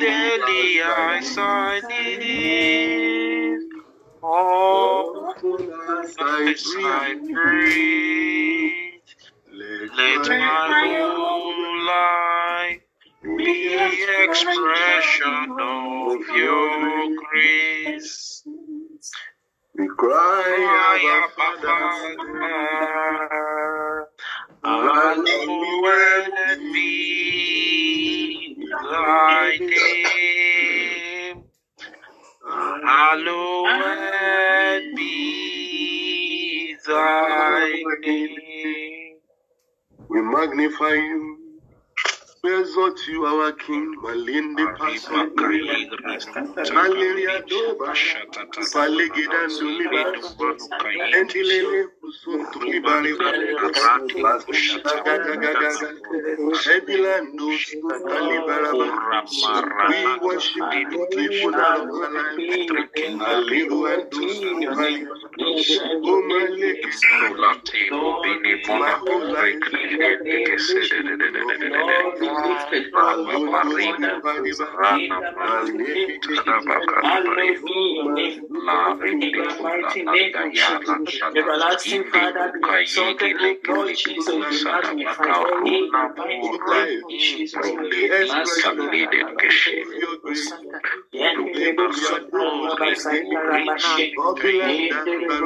Daily I thee. Oh, as I breathe, magnify you. We exalt you, our King. Malinde Paso. Maleria Doba. Palegida Duliba. Entilele Kusuntu Libari. Edilando Talibara. We worship you. We put our life. Alibu and Dusumali. Magnify you, Lord the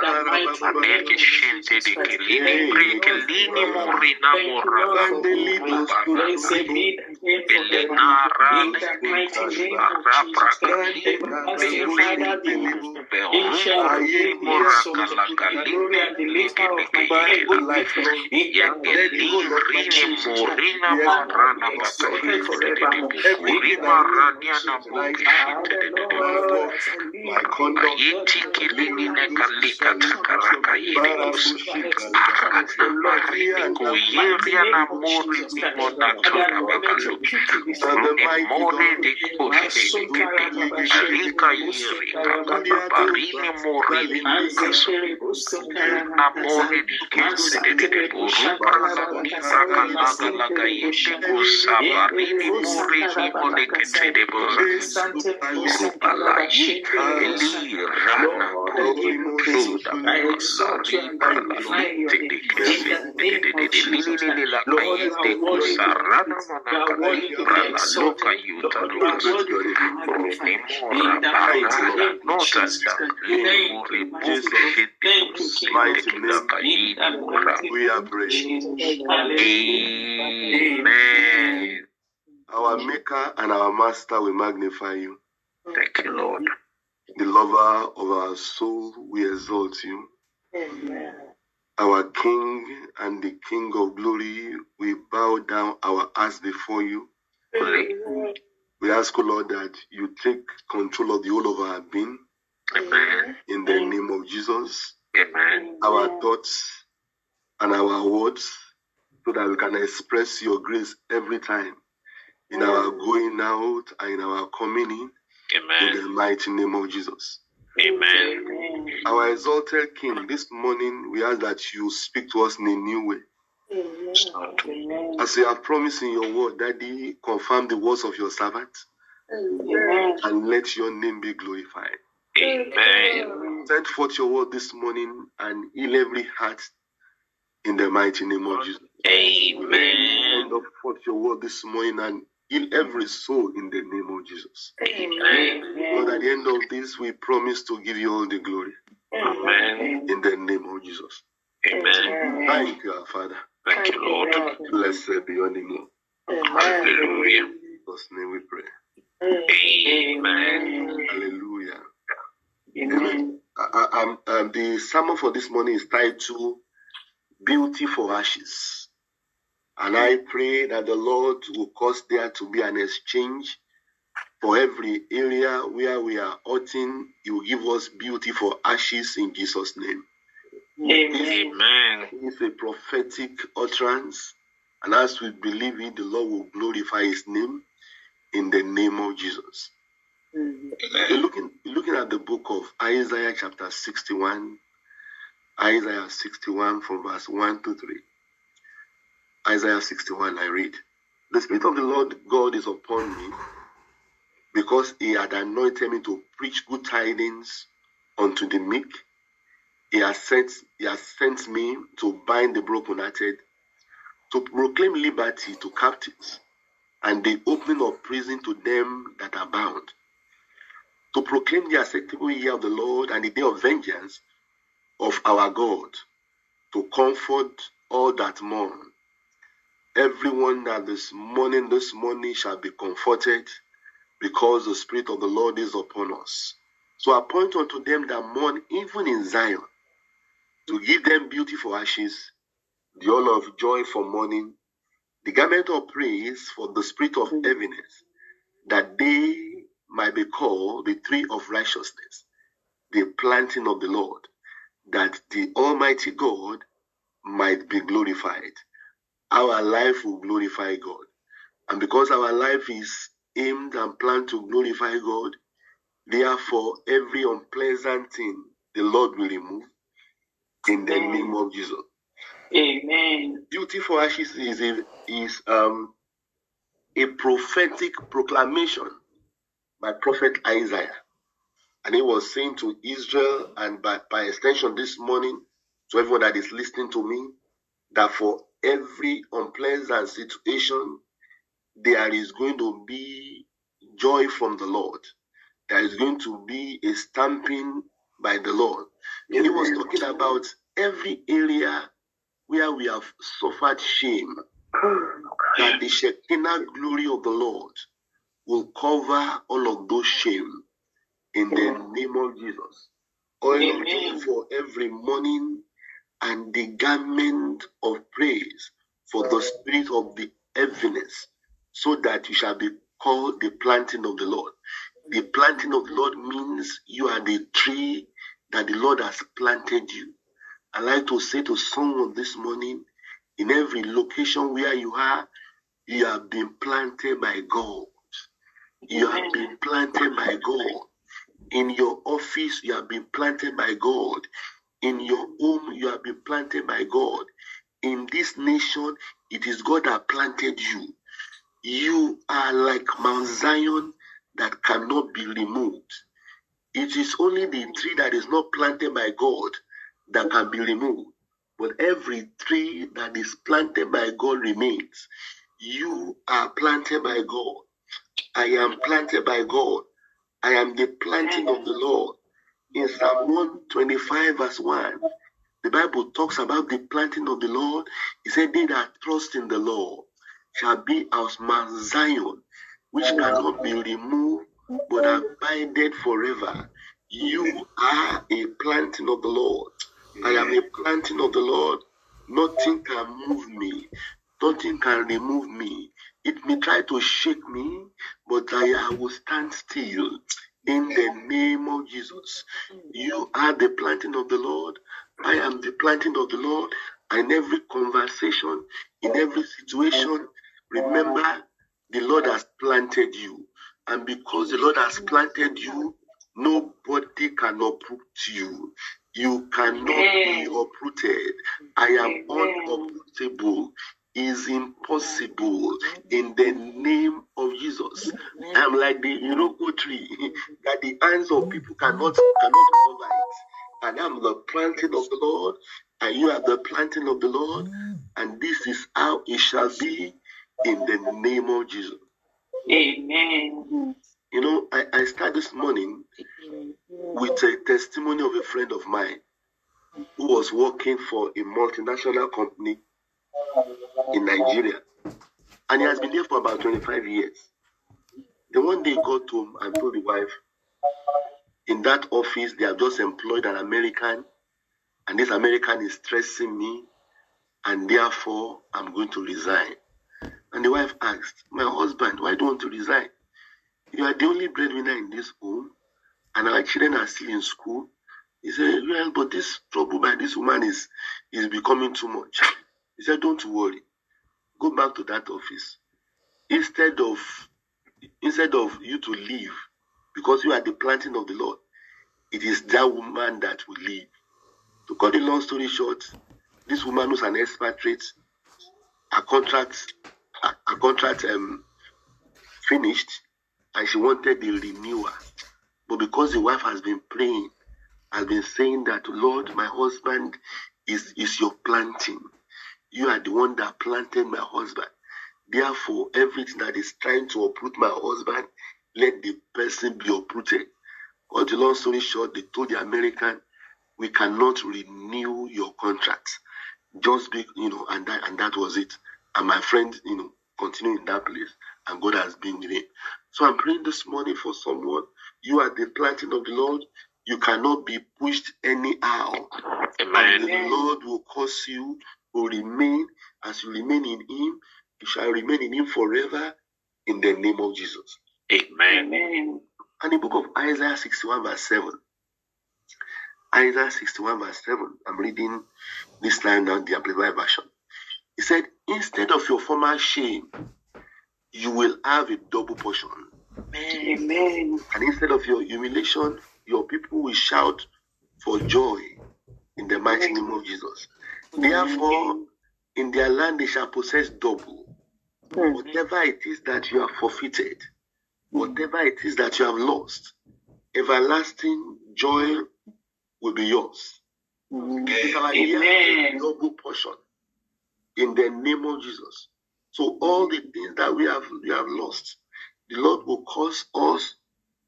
the mighty name of Jesus, be exalted forevermore. In the My conduct. Yeti kilini ne katika raha ili kuyiringuyiria na muni monatona bakalu mone ndikushirika yiri kakabarini morini na mone ndikusidededeburupalakakalakalakayiikusabarini morini moneketedebora rupalayikalirana kutu eli rana kuri kruda. I exalt you and magnify your name. In the name of Jesus, Lord, you are worthy to be you are worthy to be exalted. Lord, you are worthy to be magnified. In the mighty name of Jesus, thank you, mighty God. Thank you, King of Mighty Kings. In the mighty We are of praying. Jesus. Hallelujah. Amen. Our Maker and our Master, we magnify you. Thank you, Lord. The lover of our soul, we exalt you. Amen. Our King and the King of glory, we bow down our hearts before you. Amen. We ask, O Lord, that you take control of the whole of our being Amen. in the name of Jesus. Amen. Our thoughts and our words, so that we can express your grace every time in our going out and in our coming in, in the mighty name of Jesus. Amen. Our exalted King, this morning we ask that you speak to us in a new way. As you have promised in your word, Daddy, confirm the words of your servant and let your name be glorified. Amen. Send forth your word this morning and heal every heart in the mighty name of Jesus. Amen. Send forth your word this morning and heal every soul in the name of Jesus. Amen. Lord, at the end of this, we promise to give you all the glory Amen. in the name of Jesus. Amen. Thank you, our Father. Thank you, Lord. Blessed be your name. Hallelujah. In Jesus' name we pray. Amen. Hallelujah. Amen. I, I, uh, uh, um, um, the sermon for this morning is titled Beauty for Ashes. And I pray that the Lord will cause there to be an exchange for every area where we are hurting. He will give us beauty for ashes in Jesus' name. Amen. It's a prophetic utterance. And as we believe it, the Lord will glorify his name in the name of Jesus. You're looking, looking at the book of Isaiah chapter 61, Isaiah 61 from verse 1 to 3. Isaiah 61, I read, The Spirit of the Lord God is upon me because he had anointed me to preach good tidings unto the meek. He has sent, he has sent me to bind the brokenhearted, to proclaim liberty to captives, and the opening of prison to them that are bound, to proclaim the acceptable year of the Lord and the day of vengeance of our God, to comfort all that mourn. Everyone that this morning, this morning shall be comforted because the Spirit of the Lord is upon us. So appoint unto them that mourn even in Zion, to give them beauty for ashes, the oil of joy for mourning, the garment of praise for the spirit of heaviness, that they might be called the tree of righteousness, the planting of the Lord, that the Almighty God might be glorified. Our life will glorify God. And because our life is aimed and planned to glorify God, therefore every unpleasant thing the Lord will remove in the Amen. name of Jesus. Amen. Beauty for ashes is a, is um a prophetic proclamation by prophet Isaiah. And he was saying to Israel and by, by extension this morning to everyone that is listening to me that for every unpleasant situation there is going to be joy from the Lord. There is going to be a stamping by the Lord. He was talking about every area where we have suffered shame, that the Shekinah glory of the Lord will cover all of those shame in the name of Jesus. Oil for every morning and the garment of praise for the spirit of the heaviness, so that you shall be called the planting of the Lord. The planting of the Lord means you are the tree that the Lord has planted you. I like to say to someone this morning, in every location where you are, you have been planted by God. You have been planted by God. In your office, you have been planted by God. In your home, you have been planted by God. In this nation, it is God that planted you. You are like Mount Zion that cannot be removed. It is only the tree that is not planted by God that can be removed. But every tree that is planted by God remains. You are planted by God. I am planted by God. I am the planting of the Lord. In Psalm 125, verse 1, the Bible talks about the planting of the Lord. It said, They that trust in the Lord shall be as Mount Zion, which cannot be removed, but abided forever. You are a planting of the Lord. I am a planting of the Lord. Nothing can move me. Nothing can remove me. It may try to shake me, but I will stand still in the name of Jesus. You are the planting of the Lord. I am the planting of the Lord. In every conversation, in every situation, remember the Lord has planted you. And because the Lord has planted you, nobody can uproot you. You cannot be uprooted. I am unuprootable. Is impossible in the name of Jesus. I am like the Iroko tree that the hands of people cannot cannot cover it. And I'm the planting of the Lord, and you are the planting of the Lord, and this is how it shall be in the name of Jesus. Amen. You know, I, I start this morning with a testimony of a friend of mine who was working for a multinational company in Nigeria. And he has been there for about 25 years. Then one day he got home and told the wife, in that office, they have just employed an American, and this American is stressing me. and therefore I'm going to resign. And the wife asked, My husband, why do you want to resign? You are the only breadwinner in this home, and our children are still in school. He said, Well, but this trouble by this woman is, is becoming too much. He said, Don't worry. Go back to that office. Instead of instead of you to leave, because you are the planting of the Lord, it is that woman that will leave. To cut the long story short, this woman who's an expatriate, her contract, her, her contract um, finished, and she wanted the renewal. But because the wife has been praying, has been saying that, Lord, my husband is, is your planting. You are the one that planted my husband. Therefore, everything that is trying to uproot my husband, let the person be uprooted. Cut the long story short, they told the American, we cannot renew your contract. Just be, you know, and that and that was it. And my friend, you know, continue in that place, and God has been with him. So I'm praying this morning for someone. You are the planting of the Lord. You cannot be pushed anyhow. Amen. And the Lord will cause you to remain as you remain in Him. You shall remain in Him forever in the name of Jesus. Amen. Amen. And the book of Isaiah 61, verse 7. Isaiah 61, verse 7. I'm reading this line now, the Amplified Version. He said, Instead of your former shame, you will have a double portion. Amen. And instead of your humiliation, your people will shout for joy in the mighty name of Jesus. Therefore, in their land they shall possess double. Hmm. Whatever it is that you have forfeited, whatever it is that you have lost, everlasting joy will be yours. It's our year Amen. double portion in the name of Jesus. So all the things that we have we have lost, the Lord will cause us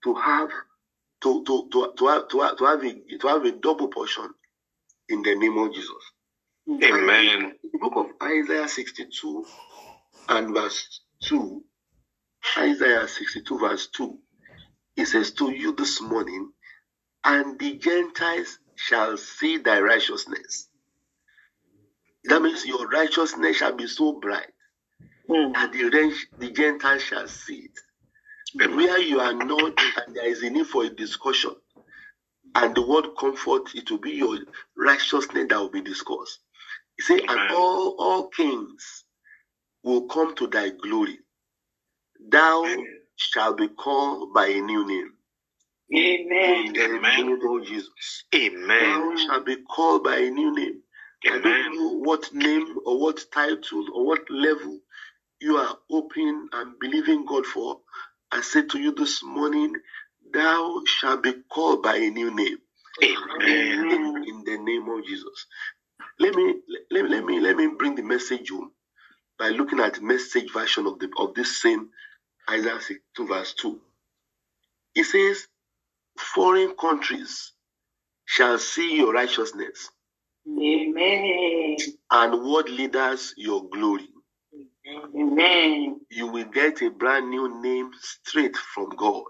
to have to to to, to have to have, to have a to have a double portion in the name of Jesus. Amen. The book of Isaiah 62 and verse 2. Isaiah 62 verse 2. It says to you this morning, and the Gentiles shall see thy righteousness. That means your righteousness shall be so bright, Mm. and the, the Gentiles shall see it. Where you are not, and there is a need for a discussion, and the word comfort, it will be your righteousness that will be discussed. He said, and all, all kings will come to thy glory. Thou shalt be called by a new name. Amen. In the Amen. name of Jesus. Amen. Thou shalt be called by a new name. Amen. I don't Amen. know what name or what title or what level you are hoping and believing God for. I say to you this morning, thou shalt be called by a new name Amen. in, in the name of Jesus. Let me let, let me let me bring the message home by looking at the message version of the of this same Isaiah 62 verse 2. It says, Foreign countries shall see your righteousness, Amen. and world leaders your glory. Amen. You will get a brand new name straight from God.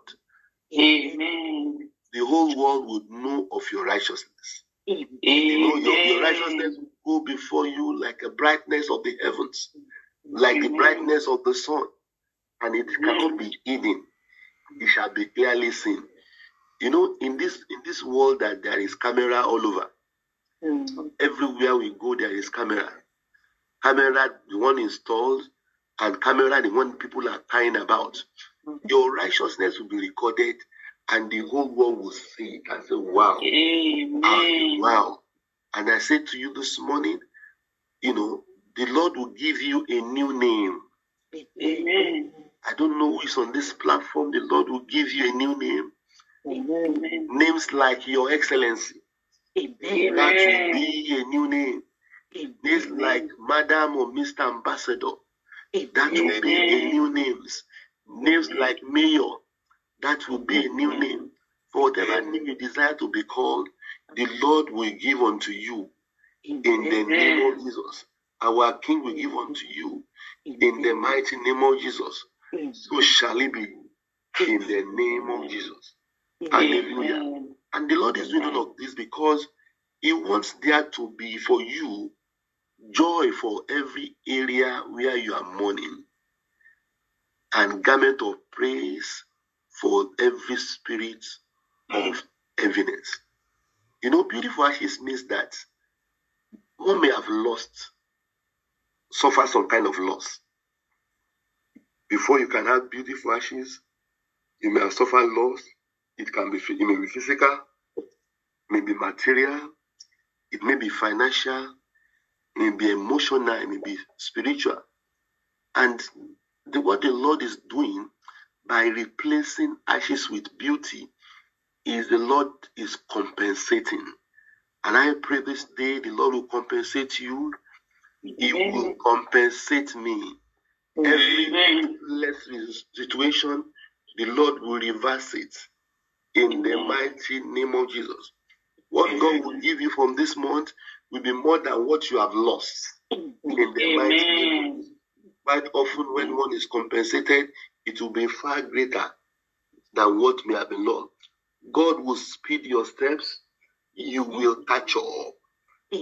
Amen. The whole world would know of your righteousness. You know, your, your righteousness will go before you like a brightness of the heavens, like the brightness of the sun, and it cannot be hidden. It shall be clearly seen. You know, in this in this world that there is camera all over. Mm. Everywhere we go, there is camera. Camera, the one installed, and camera, the one people are crying about. Your righteousness will be recorded, and the whole world will see it and say, "Wow, Amen. wow!" And I say to you this morning, you know, the Lord will give you a new name. Amen. I don't know who is on this platform. The Lord will give you a new name. Amen. Names like Your Excellency. Amen. That will be a new name. Names like Madam or Mr. Ambassador. Amen. That will be a new names. Names like Mayor. That will be a new name. For whatever name you desire to be called, the Lord will give unto you in the name of Jesus. Our King will give unto you in the mighty name of Jesus. So shall it be in the name of Jesus. Hallelujah. And the Lord is doing all of this because He wants there to be for you joy for every area where you are mourning, and garment of praise for every spirit of heaviness. You know, beautiful ashes means that one may have lost, suffer some kind of loss. Before you can have beautiful ashes, you may have suffered loss. It can be it may be physical, may be material, it may be financial, it may be emotional, it may be spiritual. And the, what the Lord is doing by replacing ashes with beauty is the Lord is compensating. And I pray this day the Lord will compensate you. He will compensate me. Every less situation, the Lord will reverse it in the mighty name of Jesus. What God will give you from this month will be more than what you have lost in the mighty name. Quite often, when one is compensated, it will be far greater than what may have been lost. God will speed your steps. You will catch up.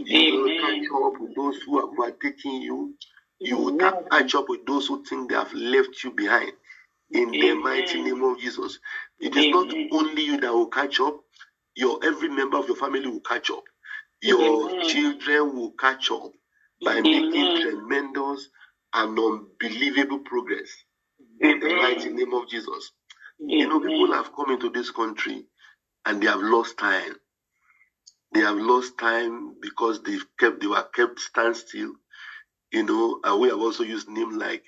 You will catch up with those who have overtaken you. You will catch up with those who think they have left you behind. In the mighty name of Jesus. It is not only you that will catch up, your every member of your family will catch up. Your children will catch up by making tremendous and unbelievable progress. In the mighty name of Jesus. You know, people have come into this country and they have lost time. They have lost time because they've kept they were kept standstill. You know, and we have also used names like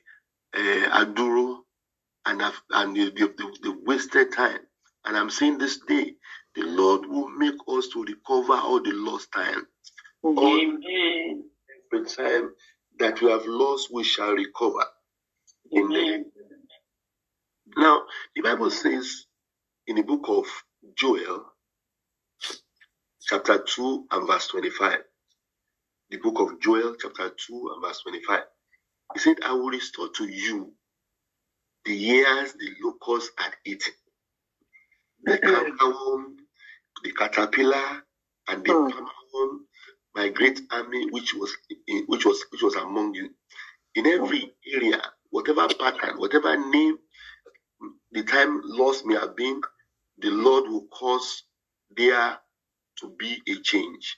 uh, Aduro and have, and they, they, they wasted time. And I'm saying this day, the Lord will make us to recover all the lost time. All every time that we have lost, we shall recover. In the now, the Bible says in the book of Joel, chapter 2 and verse 25, the book of Joel, chapter 2 and verse 25, he said, I will restore to you the years the locust had eaten, the cankerworm, the caterpillar, and the hmm. palmerworm, my great army which was which was which was among you. In every area, whatever pattern, whatever name the time lost may have been, the Lord will cause there to be a change.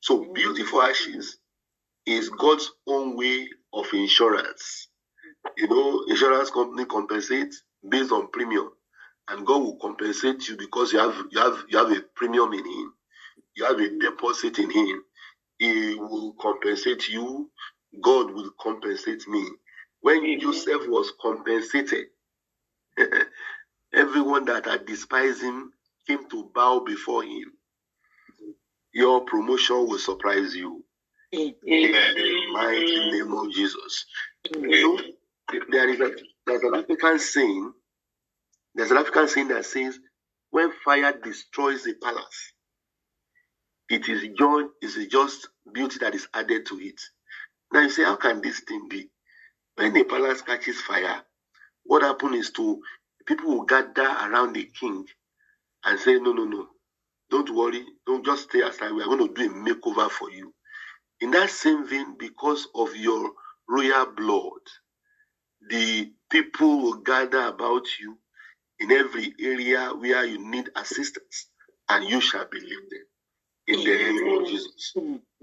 So, beautiful ashes is God's own way of insurance. You know, insurance company compensates based on premium, and God will compensate you because you have you have you have a premium in Him, you have a deposit in Him. He will compensate you. God will compensate me. When Joseph was compensated, everyone that had despised him came to bow before him. Your promotion will surprise you. In the mighty name of Jesus. So, there is a there's an African saying, there's an African saying that says, when fire destroys a palace, it is joy, is just beauty that is added to it. Now you say, how can this thing be? When a palace catches fire, what happened is to people will gather around the king and say, No, no, no, don't worry, don't just stay aside. We are going to do a makeover for you. In that same vein, because of your royal blood, the people will gather about you in every area where you need assistance, and you shall be lifted in the name of Jesus.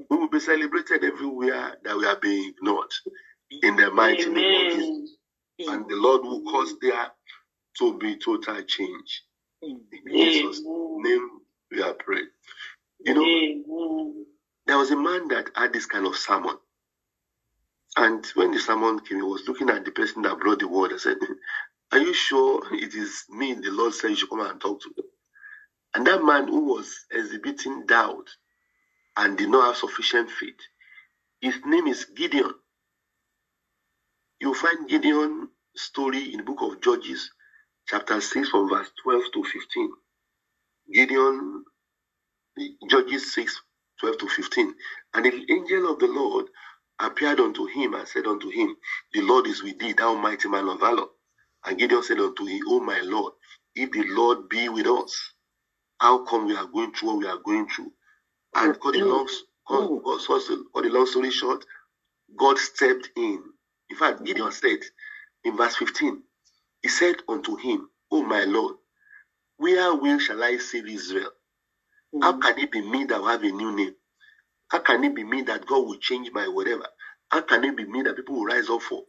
We will be celebrated everywhere that we are being ignored in the mighty name of Jesus. And mm. the Lord will cause there to be total change. Mm. In Jesus' name we are praying. You know, there was a man that had this kind of sermon. And when the sermon came, he was looking at the person that brought the word and said, Are you sure it is me the Lord said you should come and talk to? Them? And that man who was exhibiting doubt and did not have sufficient faith, his name is Gideon. You find Gideon story in the book of Judges, chapter 6, from verse 12 to 15. Gideon, Judges 6, 12 to 15. And the angel of the Lord appeared unto him and said unto him, The Lord is with thee, thou mighty man of valor. And Gideon said unto him, O my Lord, if the Lord be with us, how come we are going through what we are going through? And cut the mm. long, cut, cut the long story short, God stepped in. In fact, Gideon said in verse 15, He said unto him, O my Lord, where will shall I save Israel? How mm. can it be me that will have a new name? How can it be me that God will change my whatever? How can it be me that people will rise up for?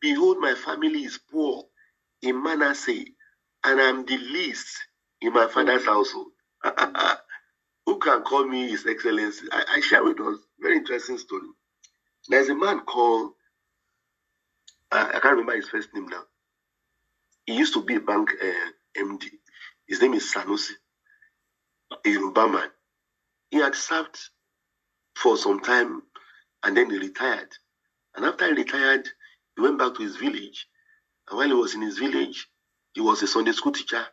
Behold, my family is poor in Manasseh, and I'm the least in my father's household. Who can call me His Excellency? I, I share with us very interesting story. There's a man called I can't remember his first name now. He used to be a bank uh, MD. His name is Sanusi. He's a man. He had served for some time and then he retired. And after he retired, he went back to his village. And while he was in his village, he was a Sunday school teacher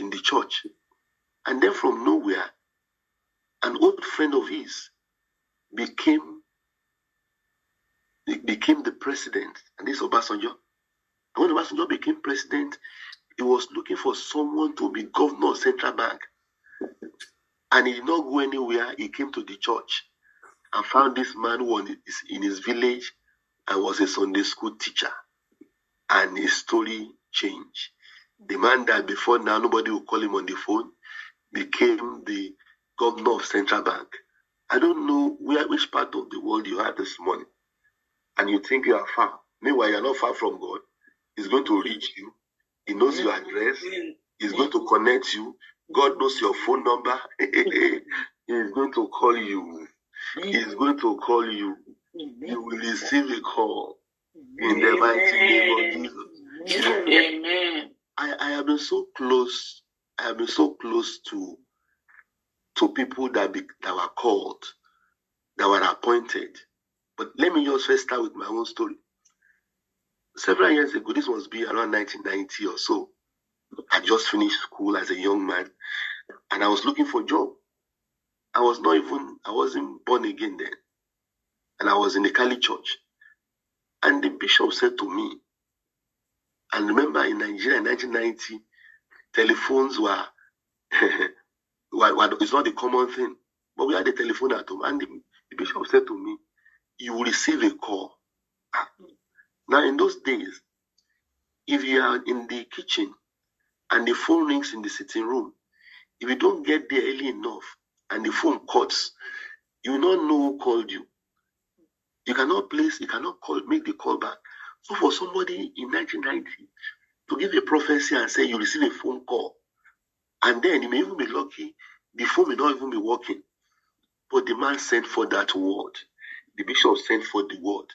in the church. And then from nowhere, an old friend of his became became the president, and this Obasanjo. And when Obasanjo became president, he was looking for someone to be governor of central bank. And he did not go anywhere. He came to the church and found this man who was in his village and was a Sunday school teacher. And his story changed. The man that before now nobody would call him on the phone became the governor of central bank. I don't know where which part of the world you are this morning, and you think you are far. Meanwhile, you are not far from God. He's going to reach you. He knows your address. He's going to connect you. God knows your phone number. He's going to call you. He's going to call you. You will receive a call in the mighty name of Jesus. Amen. I, I have been so close. I have been so close to to people that be, that were called, that were appointed. But let me just first start with my own story. Several years ago, this must be around 1990 or so. I just finished school as a young man, and I was looking for a job. I was not even, I wasn't born again then. And I was in the Cali church. And the bishop said to me, and remember in Nigeria in 1990, telephones were, were, it's not a common thing. But we had a telephone at home. And the, the bishop said to me, you will receive a call. Now, in those days, if you are in the kitchen and the phone rings in the sitting room, if you don't get there early enough and the phone cuts, you will not know who called you. You cannot place, you cannot call, make the call back. So for somebody in 1990 to give a prophecy and say you receive a phone call, and then you may even be lucky, the phone may not even be working. But the man sent for that word. The bishop sent for the word,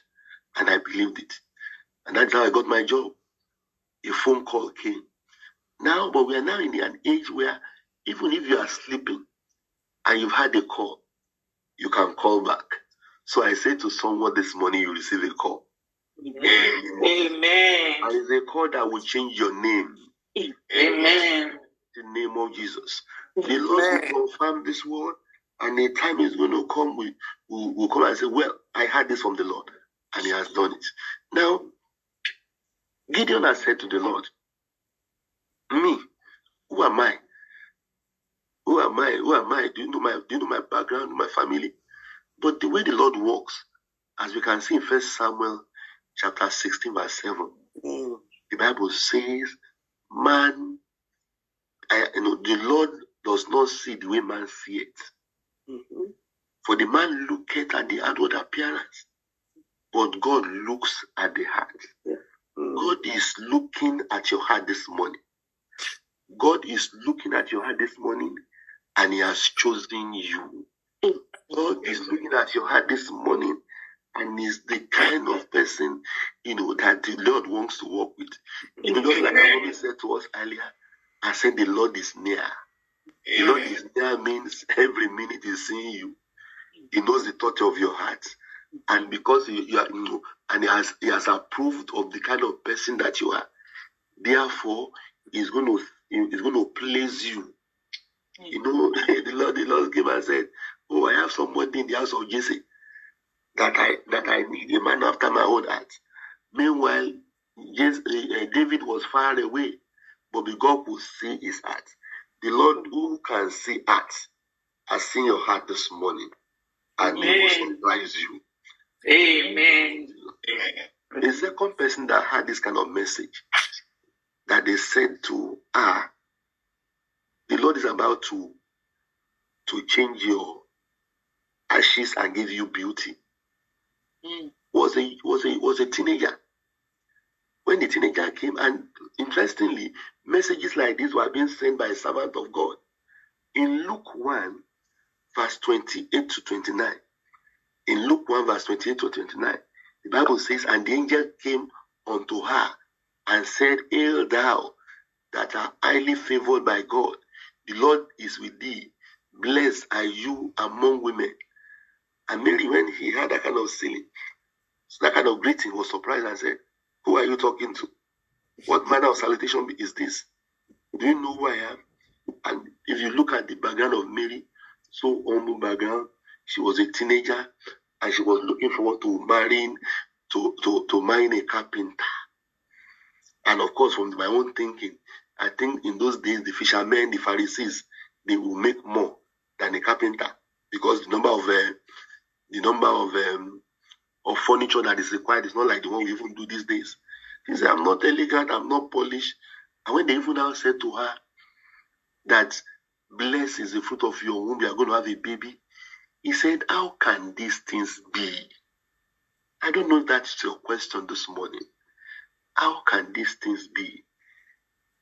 and I believed it. And that's how I got my job. A phone call came. Now, but we are now in an age where even if you are sleeping and you've had a call, you can call back. So I say to someone this morning, you receive a call. Amen. And it's a call that will change your name. Amen. the name of Jesus. The Lord will confirm this word, and the time is going to come. We will we'll come and say, Well, I heard this from the Lord, and He has done it. Now, Gideon has said to the Lord, Me, who am I? Who am I? Who am I? Do you know my do you know my background, my family? But the way the Lord works, as we can see in First Samuel chapter 16, verse 7, mm. the Bible says, Man, I, you know, the Lord does not see the way man see it. Mm-hmm. For the man looketh at the outward appearance, but God looks at the heart. Yeah. Mm. God is looking at your heart this morning. God is looking at your heart this morning and He has chosen you. God is looking at your heart this morning and is the kind of person, you know, that the Lord wants to work with. You know, just like I always said to us earlier, I said the Lord is near. The know, is near means every minute He's seeing you. He knows the thought of your heart. And because you, you are, you know, and he has he has approved of the kind of person that you are, therefore he's going to he's going to place you. You know, the Lord the Lord came and said, "Oh, I have somebody in the house of Jesse that I that I need a man after my own heart." Meanwhile, yes, uh, David was far away, but the God could see his heart. The Lord who can see heart has seen your heart this morning, and Amen. he will surprise you. Amen. The second person that had this kind of message that they said to ah, the Lord is about to to change your ashes and give you beauty. Mm. Was a was a was a teenager. When the teenager came, and interestingly, messages like this were being sent by a servant of God. In Luke 1, verse 28 to 29. In Luke 1, verse 28 to 29, the Bible says, And the angel came unto her and said, Hail thou that art highly favored by God, the Lord is with thee. Blessed are you among women. And Mary, when he had that kind of silly, that kind of greeting, was surprised and said, Who are you talking to? What manner of salutation is this? Do you know who I am? And if you look at the background of Mary, so humble background, she was a teenager and she was looking forward to marrying to, to, to marrying a carpenter. And of course, from my own thinking, I think in those days the fishermen, the Pharisees, they will make more than a carpenter because the number of uh, the number of um, of furniture that is required is not like the one we even do these days. He said, I'm not elegant, I'm not polished. And when they even now said to her that blessed is the fruit of your womb, you are going to have a baby, he said, How can these things be? I don't know if that's your question this morning. How can these things be?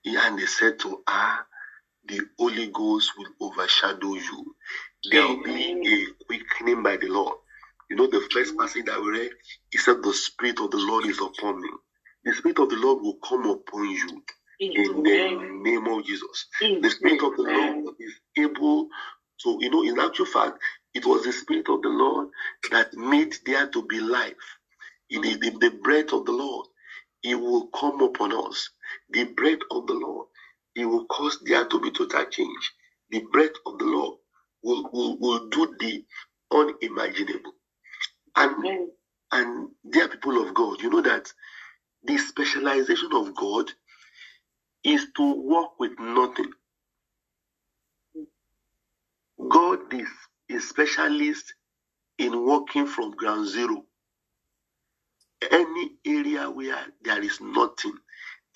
And they said to her, The Holy Ghost will overshadow you. There will be a quickening by the Lord. You know, the first passage that we read, he said, The Spirit of the Lord is upon me. The Spirit of the Lord will come upon you in the name of Jesus. The Spirit of the Lord is able to, you know, in actual fact, it was the Spirit of the Lord that made there to be life. the, the, the breath of the Lord, it will come upon us. The breath of the Lord, it will cause there to be total change. The breath of the Lord will, will, will do the unimaginable. And, and dear people of God, you know that the specialization of God is to work with nothing. God is a specialist in working from ground zero. Any area where there is nothing,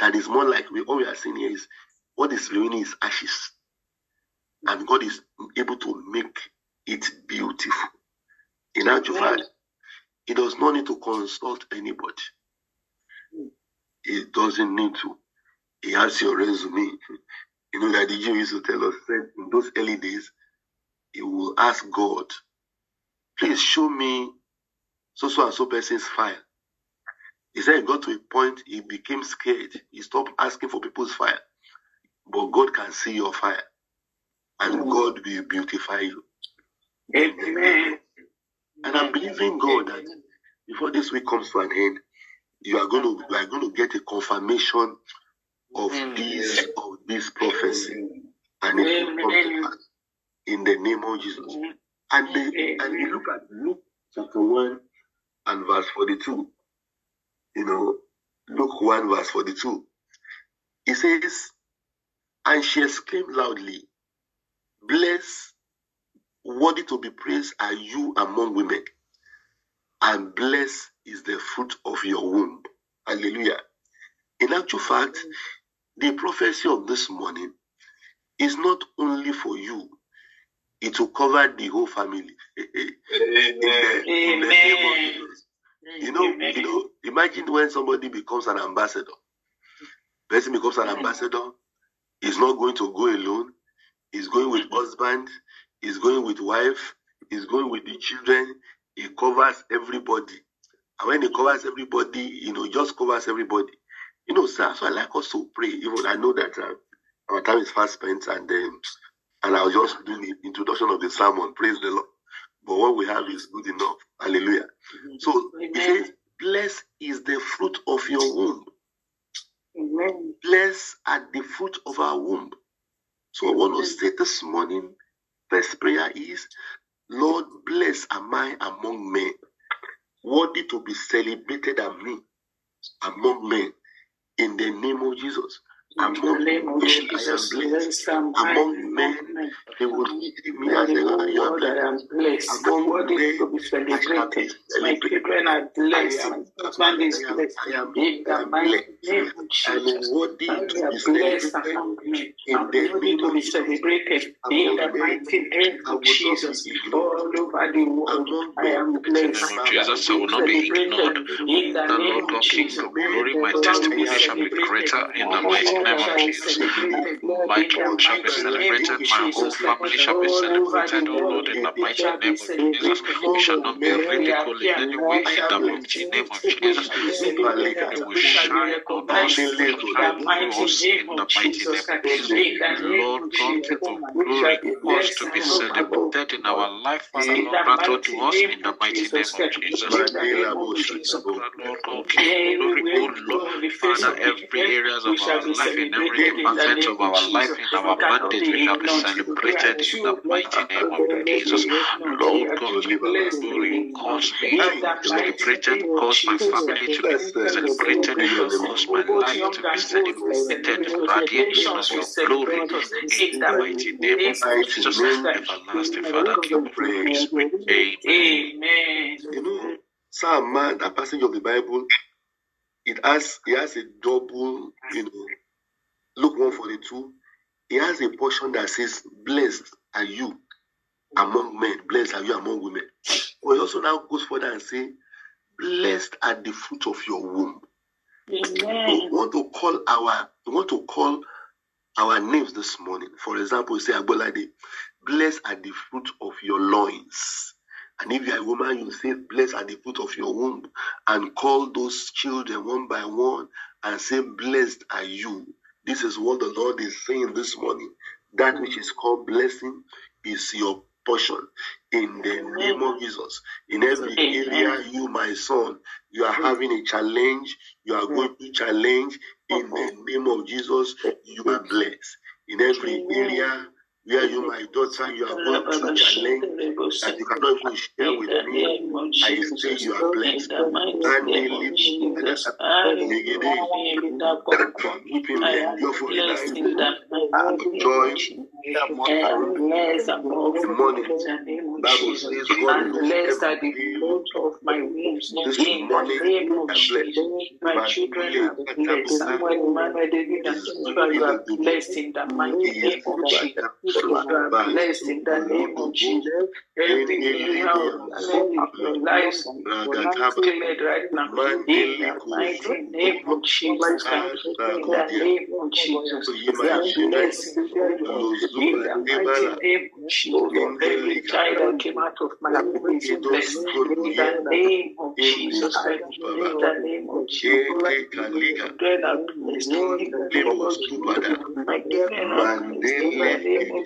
that is more like we all we are seeing here is what is remaining is ashes. And God is able to make it beautiful. In actual fact, He does not need to consult anybody. He doesn't need to. He has your resume. You know that the Jew used to tell us that in those early days, he will ask God, please show me so so and so person's file. He said he got to a point he became scared. He stopped asking for people's file. But God can see your fire. And God will beautify you. Amen. And I'm believing God that before this week comes to an end, you are going to you are going to get a confirmation of this of this prophecy, and it will come to pass in the name of Jesus. And the, and you look at Luke chapter one and verse forty-two. You know, Luke one verse forty-two. It says, and she exclaimed loudly, "Blessed, worthy to be praised are you among women." and blessed is the fruit of your womb. Hallelujah. In actual fact, the prophecy of this morning is not only for you, it will cover the whole family. Amen. You know, you know, imagine when somebody becomes an ambassador. Person becomes an ambassador, he's not going to go alone, he's going with husband, he's going with wife, he's going with the children, he covers everybody. And when he covers everybody, you know, just covers everybody. You know, sir, so I like us to pray. Even I know that uh, our time is fast spent, and um, and I'll just do the introduction of the sermon. Praise the Lord. But what we have is good enough. Hallelujah. So it says, Blessed is the fruit of your womb. Amen. Blessed are the fruit of our womb. So I want to say this morning, first prayer is, Lord, blessed am I among men, worthy to be celebrated among men in the name of Jesus. Among men, I am blessed. Among men, they will see me as a Lord, I am blessed. Among What is men, to be I shall be celebrated? My celebrated. children are I blessed. am, My husband is I am, blessed. I am, In I the am mighty blessed. name of I am Jesus. worthy I to am be blessed celebrated among men. in I'm the worthy name to of be Jesus. celebrated in Among the men, mighty name I of will not be Jesus. ignored. All over the world, Among I men, am In the blessed. name of Mama, Jesus, I will not be ignored. In the The name Lord of God, King Jesus. of glory, my Wherever we testimony be shall be celebrated, greater in the my mighty children name of Jesus. My the children shall be celebrated, my whole family shall be celebrated, the Lord, in the mighty name of Jesus. We shall not be ridiculed in any way in the mighty name of Jesus. You will be shine on us, will in the shine through mighty us name in of the mighty Jesus. name of In Jesus. the Lord God, we glory, shall be cause blessed to be celebrated in our life, Father In Lord, the grant mighty us in the mighty name of Jesus. the name Mandela of Bosha, Jesus. Father, Lord God, glory, oh Lord, the Father, every areas of our life, in every celebrated in the department name of our life, in our mandate, we be shall be ignored. We are celebrated in the mighty name of Jesus. Lord God, too King of blessed to glory, cause me to be celebrated, cause my family to be Blessed we shall be celebrated, cause my life to be and old will celebrated, celebrate us. radiating Nations of your glory in the mighty name of Jesus. Everlasting Father, King of glory, Amen. Amen. You know, Psalm man, that passage of the Bible, it has it has a double, you know, Luke 142. he has a portion that says, Blessed are you among men, blessed are you among women. But it also now goes further and say, Blessed are the fruit of your womb. So we want to call our we want to call our names this morning. For example, you say Agbolade, blessed are the fruit of your loins. And if you are a woman, you say, Blessed are the fruit of your womb, and call those children one by one and say, Blessed are you. This is what the Lord is saying this morning. That which is called blessing is your portion. In the name of Jesus. In every area, you, my son, you are hmm. having a challenge, you are going to challenge. In the hmm. name of Jesus, you are blessed. In every area where you, my daughter, you are going to challenge that you cannot even share with me. I say you are blessed. the mighty name of Jesus. I am blessed in the mighty name Joy. of Jesus. I am blessed above Morning. in the name of Bible Jesus. says God I'm knows blessed at the fruit of my wombs. This morning, I'm blessed. My children are blessed. Samuel, Emmanuel, David, and you are blessed in the mighty name of Jesus. Are blessed in the name of Jesus. Every area of your life declared right now. In the mighty name of Jesus. In the name of Jesus. You are blessed in the mighty name of Jesus. Every child that came out of my womb is blessed. In the name of Jesus. In the name of Jesus. Children are blessed. In the name of Jesus. My children are blessed. In the name of Jesus.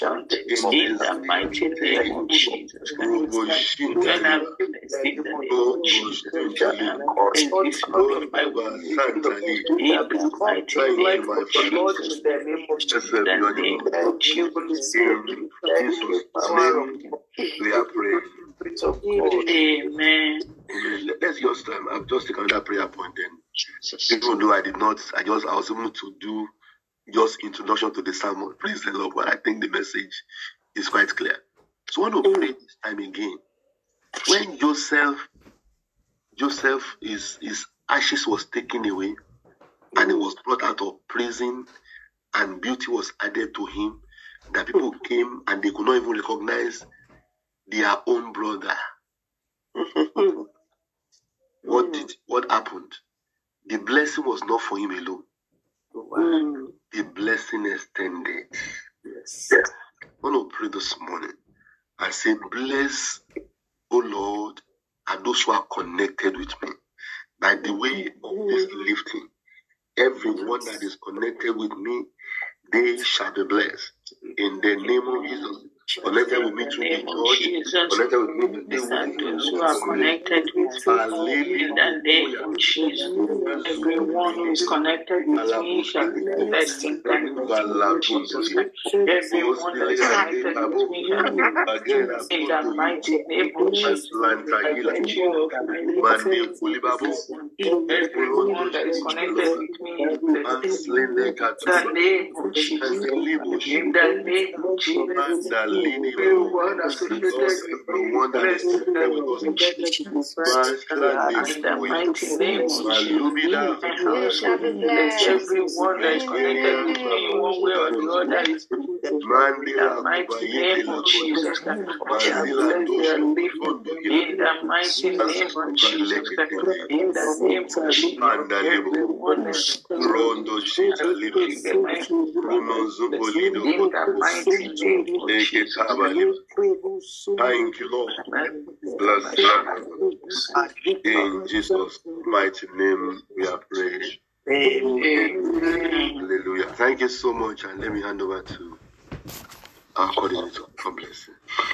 Jesus. In the mighty name of Jesus. When I'm blessed in the name of Jesus. And this fruit of my womb is blessed. In the mighty name of Jesus. The name of Jesus. We are praying. Amen. Let- Let's just um, I've just taken another prayer point then. Even though I did not, I just I was able to do just introduction to the sermon. Praise the Lord. But I think the message is quite clear. So I want to pray this time again. When Joseph, Joseph is his ashes was taken away and he was brought out of prison and beauty was added to him, that people mm-hmm. came and they could not even recognize their own brother. Mm-hmm. What did mm. what happened? The blessing was not for him alone. The blessing extended. Yes. I want to pray this morning I say, Bless, O Lord, and those who are connected with me by the way of this lifting. Everyone that is connected with me, they shall be blessed. In the name of Jesus. Connected with me to the. Connected with me to the those who are connected with me in the name of Jesus. Everyone who is connected with me shall be blessed in the name of Jesus. Everyone that is connected with me shall be blessed in the mighty name of Jesus. Everyone that is connected with me is blessed in the name of Jesus. In the name of Jesus everyone associated with me, blessed in the name of Jesus. In the mighty name of Jesus. Let everyone that is connected with me in one way or the other is in the mighty name of Jesus. Shall bless their in the mighty name of Jesus. In the name of Jesus. Everyone that is Rondo shita liba. Runo zumbo lido. in the mighty name of Jesus. Thank you, Lord. Bless you. In Jesus' mighty name, we are praying. Hallelujah. Thank you so much. And let me hand over to our coordinator. God bless you.